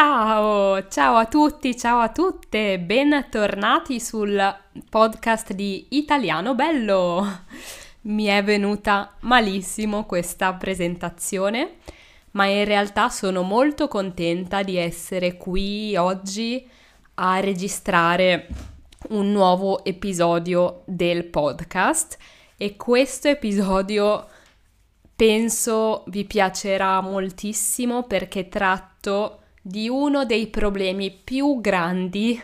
Ciao, ciao a tutti, ciao a tutte, bentornati sul podcast di Italiano Bello. Mi è venuta malissimo questa presentazione, ma in realtà sono molto contenta di essere qui oggi a registrare un nuovo episodio del podcast e questo episodio penso vi piacerà moltissimo perché tratto di uno dei problemi più grandi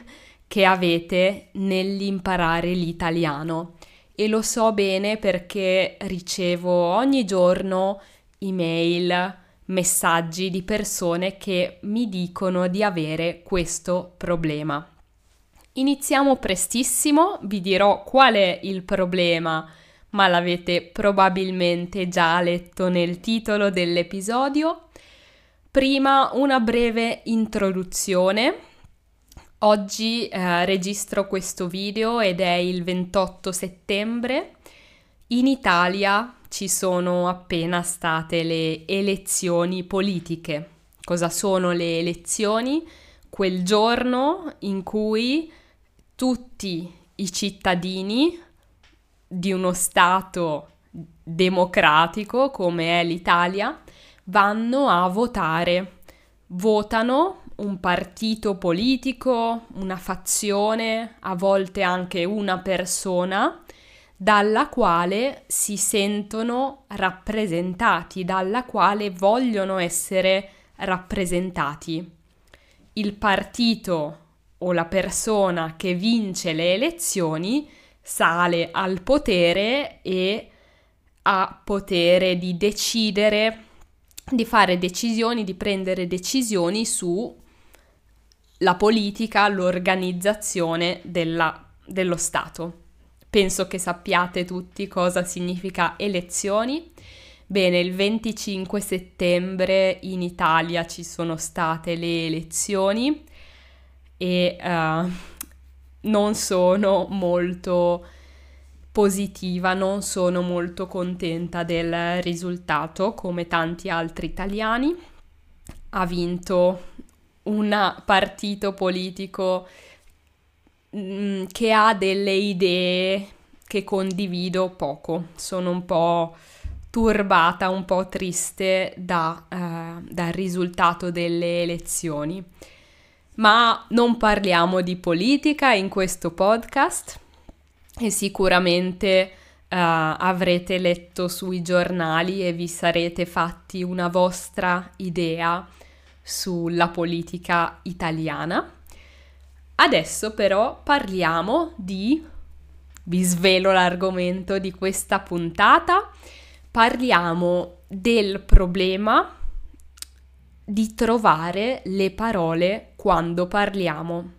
che avete nell'imparare l'italiano e lo so bene perché ricevo ogni giorno email, messaggi di persone che mi dicono di avere questo problema. Iniziamo prestissimo, vi dirò qual è il problema, ma l'avete probabilmente già letto nel titolo dell'episodio Prima una breve introduzione. Oggi eh, registro questo video ed è il 28 settembre. In Italia ci sono appena state le elezioni politiche. Cosa sono le elezioni? Quel giorno in cui tutti i cittadini di uno Stato democratico come è l'Italia vanno a votare. Votano un partito politico, una fazione, a volte anche una persona, dalla quale si sentono rappresentati, dalla quale vogliono essere rappresentati. Il partito o la persona che vince le elezioni sale al potere e ha potere di decidere di fare decisioni, di prendere decisioni su la politica, l'organizzazione della, dello Stato. Penso che sappiate tutti cosa significa elezioni. Bene, il 25 settembre in Italia ci sono state le elezioni e uh, non sono molto positiva, non sono molto contenta del risultato come tanti altri italiani. Ha vinto un partito politico mm, che ha delle idee che condivido poco. Sono un po' turbata, un po' triste da, uh, dal risultato delle elezioni. Ma non parliamo di politica in questo podcast e sicuramente uh, avrete letto sui giornali e vi sarete fatti una vostra idea sulla politica italiana. Adesso però parliamo di... vi svelo l'argomento di questa puntata, parliamo del problema di trovare le parole quando parliamo.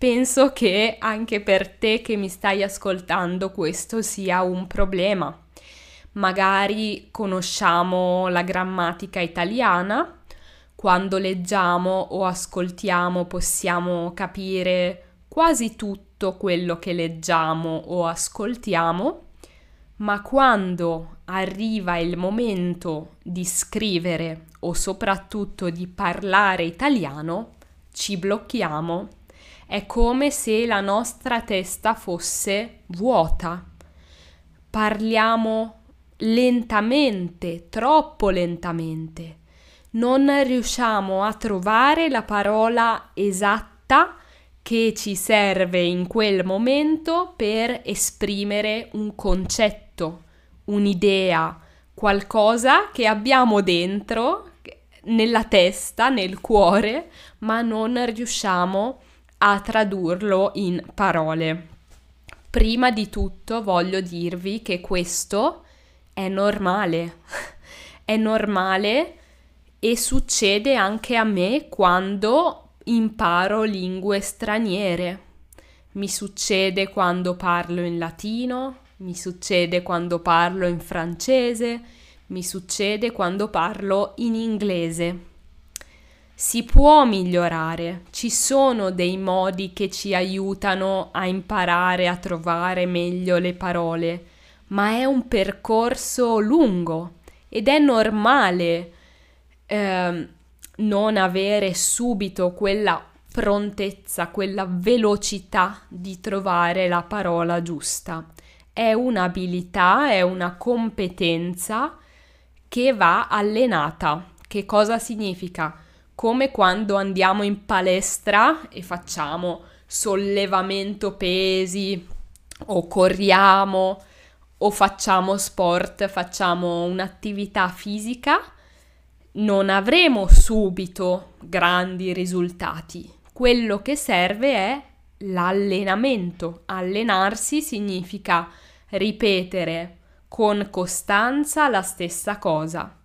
Penso che anche per te che mi stai ascoltando questo sia un problema. Magari conosciamo la grammatica italiana, quando leggiamo o ascoltiamo possiamo capire quasi tutto quello che leggiamo o ascoltiamo, ma quando arriva il momento di scrivere o soprattutto di parlare italiano, ci blocchiamo è come se la nostra testa fosse vuota. Parliamo lentamente, troppo lentamente. Non riusciamo a trovare la parola esatta che ci serve in quel momento per esprimere un concetto, un'idea, qualcosa che abbiamo dentro, nella testa, nel cuore, ma non riusciamo a tradurlo in parole. Prima di tutto voglio dirvi che questo è normale, è normale e succede anche a me quando imparo lingue straniere. Mi succede quando parlo in latino, mi succede quando parlo in francese, mi succede quando parlo in inglese si può migliorare, ci sono dei modi che ci aiutano a imparare a trovare meglio le parole, ma è un percorso lungo ed è normale eh, non avere subito quella prontezza, quella velocità di trovare la parola giusta. È un'abilità, è una competenza che va allenata. Che cosa significa? Come quando andiamo in palestra e facciamo sollevamento pesi o corriamo o facciamo sport, facciamo un'attività fisica, non avremo subito grandi risultati. Quello che serve è l'allenamento. Allenarsi significa ripetere con costanza la stessa cosa.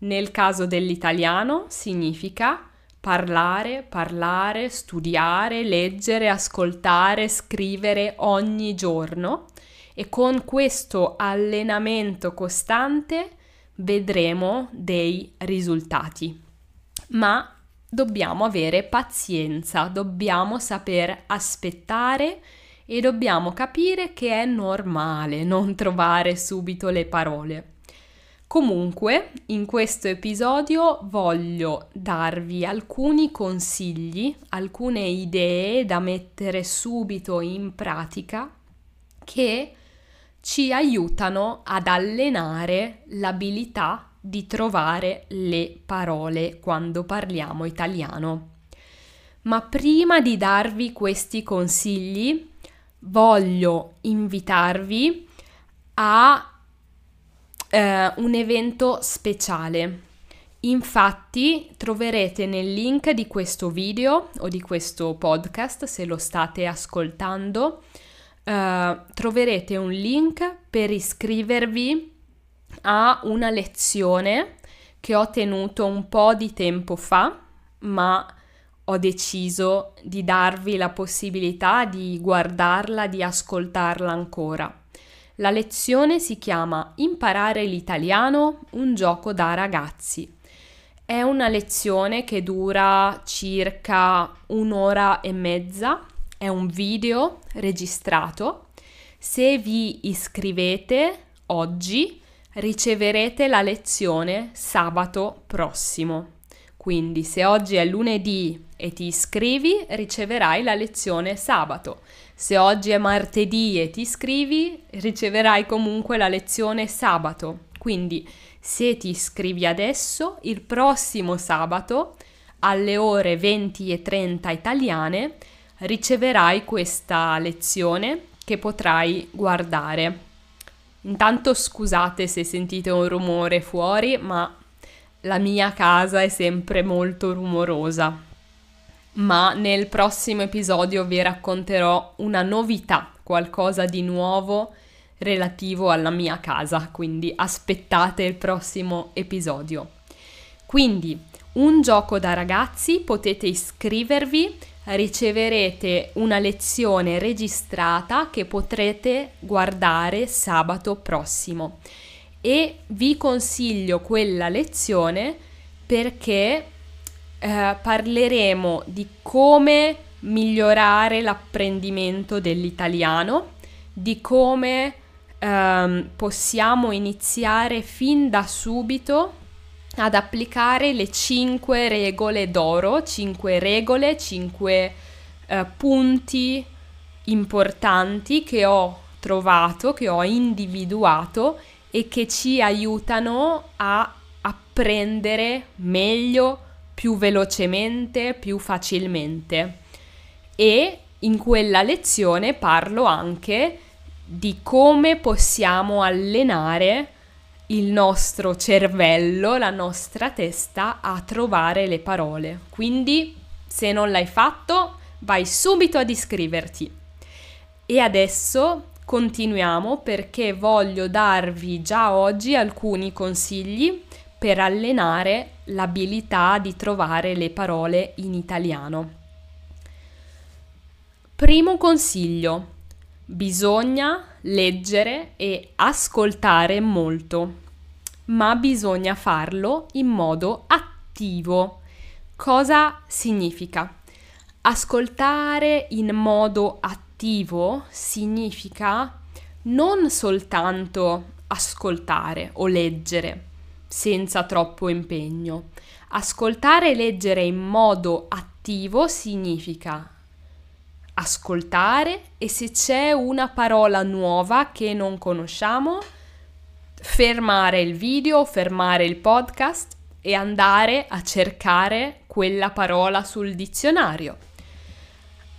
Nel caso dell'italiano significa parlare, parlare, studiare, leggere, ascoltare, scrivere ogni giorno e con questo allenamento costante vedremo dei risultati. Ma dobbiamo avere pazienza, dobbiamo saper aspettare e dobbiamo capire che è normale non trovare subito le parole. Comunque, in questo episodio voglio darvi alcuni consigli, alcune idee da mettere subito in pratica che ci aiutano ad allenare l'abilità di trovare le parole quando parliamo italiano. Ma prima di darvi questi consigli, voglio invitarvi a eh, un evento speciale. Infatti troverete nel link di questo video o di questo podcast, se lo state ascoltando, eh, troverete un link per iscrivervi a una lezione che ho tenuto un po' di tempo fa, ma ho deciso di darvi la possibilità di guardarla, di ascoltarla ancora. La lezione si chiama Imparare l'italiano, un gioco da ragazzi. È una lezione che dura circa un'ora e mezza, è un video registrato. Se vi iscrivete oggi riceverete la lezione sabato prossimo. Quindi se oggi è lunedì e ti iscrivi, riceverai la lezione sabato. Se oggi è martedì e ti iscrivi, riceverai comunque la lezione sabato. Quindi se ti iscrivi adesso, il prossimo sabato alle ore 20 e 30 italiane riceverai questa lezione che potrai guardare. Intanto scusate se sentite un rumore fuori, ma la mia casa è sempre molto rumorosa ma nel prossimo episodio vi racconterò una novità, qualcosa di nuovo relativo alla mia casa, quindi aspettate il prossimo episodio. Quindi, un gioco da ragazzi, potete iscrivervi, riceverete una lezione registrata che potrete guardare sabato prossimo e vi consiglio quella lezione perché eh, parleremo di come migliorare l'apprendimento dell'italiano, di come ehm, possiamo iniziare fin da subito ad applicare le 5 regole d'oro, 5 regole, 5 eh, punti importanti che ho trovato, che ho individuato e che ci aiutano a apprendere meglio più velocemente, più facilmente. E in quella lezione parlo anche di come possiamo allenare il nostro cervello, la nostra testa a trovare le parole. Quindi, se non l'hai fatto, vai subito ad iscriverti. E adesso continuiamo perché voglio darvi già oggi alcuni consigli per allenare l'abilità di trovare le parole in italiano. Primo consiglio. Bisogna leggere e ascoltare molto, ma bisogna farlo in modo attivo. Cosa significa? Ascoltare in modo attivo significa non soltanto ascoltare o leggere, senza troppo impegno. Ascoltare e leggere in modo attivo significa ascoltare e se c'è una parola nuova che non conosciamo, fermare il video, fermare il podcast e andare a cercare quella parola sul dizionario.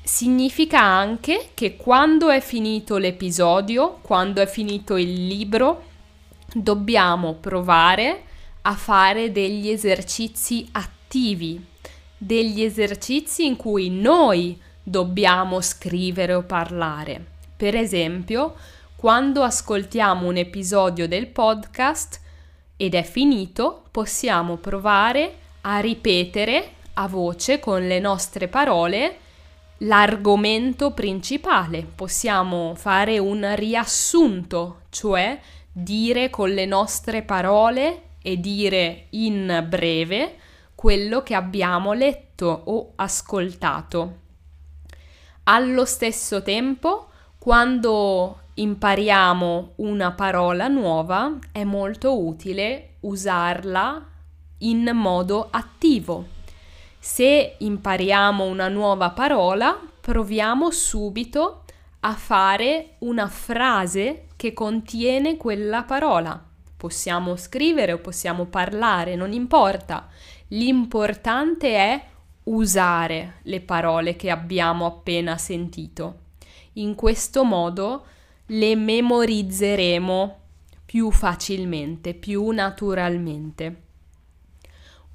Significa anche che quando è finito l'episodio, quando è finito il libro, dobbiamo provare a fare degli esercizi attivi, degli esercizi in cui noi dobbiamo scrivere o parlare. Per esempio, quando ascoltiamo un episodio del podcast ed è finito, possiamo provare a ripetere a voce con le nostre parole l'argomento principale. Possiamo fare un riassunto, cioè dire con le nostre parole e dire in breve quello che abbiamo letto o ascoltato. Allo stesso tempo, quando impariamo una parola nuova, è molto utile usarla in modo attivo. Se impariamo una nuova parola, proviamo subito a fare una frase che contiene quella parola. Possiamo scrivere o possiamo parlare, non importa. L'importante è usare le parole che abbiamo appena sentito. In questo modo le memorizzeremo più facilmente, più naturalmente.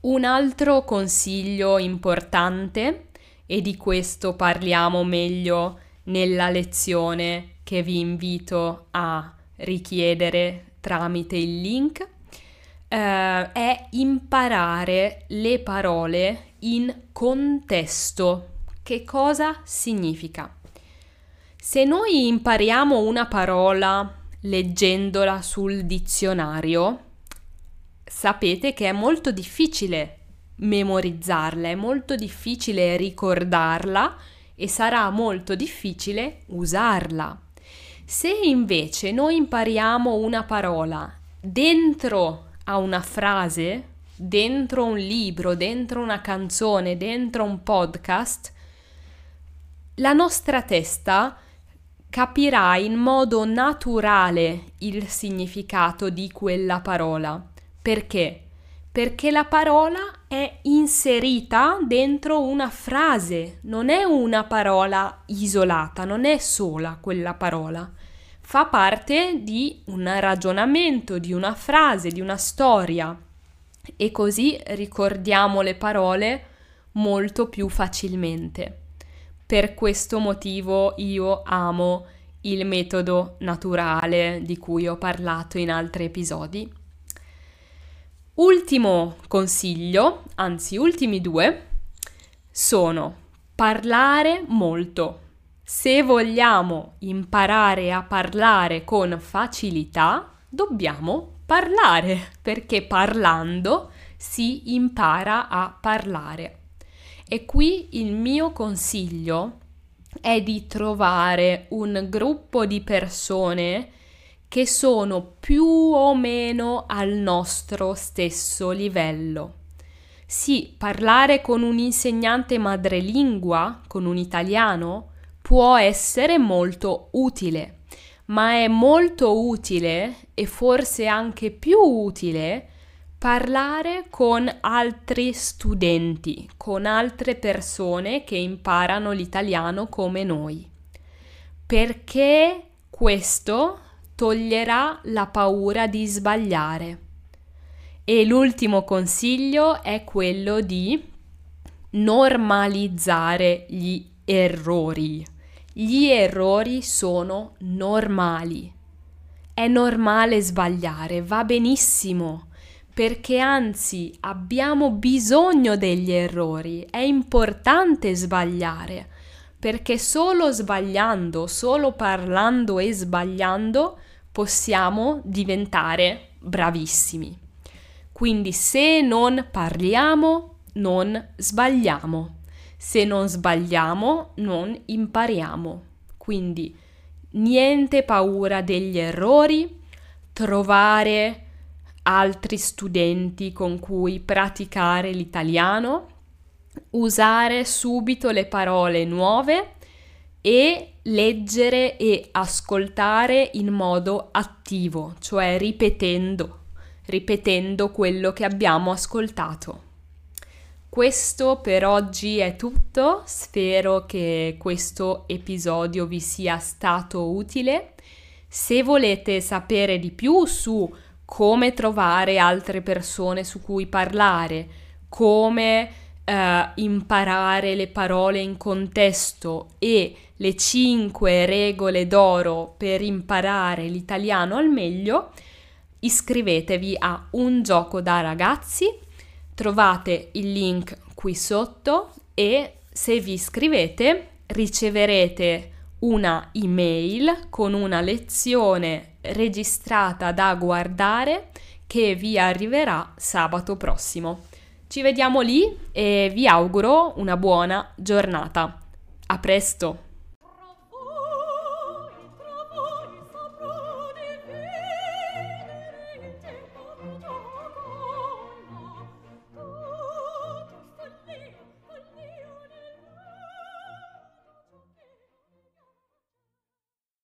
Un altro consiglio importante, e di questo parliamo meglio nella lezione che vi invito a richiedere tramite il link, eh, è imparare le parole in contesto. Che cosa significa? Se noi impariamo una parola leggendola sul dizionario, sapete che è molto difficile memorizzarla, è molto difficile ricordarla e sarà molto difficile usarla. Se invece noi impariamo una parola dentro a una frase, dentro un libro, dentro una canzone, dentro un podcast, la nostra testa capirà in modo naturale il significato di quella parola. Perché? Perché la parola è inserita dentro una frase, non è una parola isolata, non è sola quella parola. Fa parte di un ragionamento, di una frase, di una storia e così ricordiamo le parole molto più facilmente. Per questo motivo io amo il metodo naturale di cui ho parlato in altri episodi. Ultimo consiglio, anzi ultimi due, sono parlare molto. Se vogliamo imparare a parlare con facilità, dobbiamo parlare, perché parlando si impara a parlare. E qui il mio consiglio è di trovare un gruppo di persone che sono più o meno al nostro stesso livello. Sì, parlare con un insegnante madrelingua, con un italiano, può essere molto utile, ma è molto utile e forse anche più utile parlare con altri studenti, con altre persone che imparano l'italiano come noi. Perché questo toglierà la paura di sbagliare. E l'ultimo consiglio è quello di normalizzare gli errori. Gli errori sono normali. È normale sbagliare, va benissimo perché anzi abbiamo bisogno degli errori, è importante sbagliare, perché solo sbagliando, solo parlando e sbagliando possiamo diventare bravissimi. Quindi se non parliamo, non sbagliamo. Se non sbagliamo, non impariamo. Quindi niente paura degli errori, trovare altri studenti con cui praticare l'italiano, usare subito le parole nuove e leggere e ascoltare in modo attivo, cioè ripetendo, ripetendo quello che abbiamo ascoltato. Questo per oggi è tutto, spero che questo episodio vi sia stato utile. Se volete sapere di più su come trovare altre persone su cui parlare, come eh, imparare le parole in contesto e le 5 regole d'oro per imparare l'italiano al meglio, iscrivetevi a Un gioco da ragazzi Trovate il link qui sotto e se vi iscrivete riceverete una email con una lezione registrata da guardare che vi arriverà sabato prossimo. Ci vediamo lì e vi auguro una buona giornata. A presto!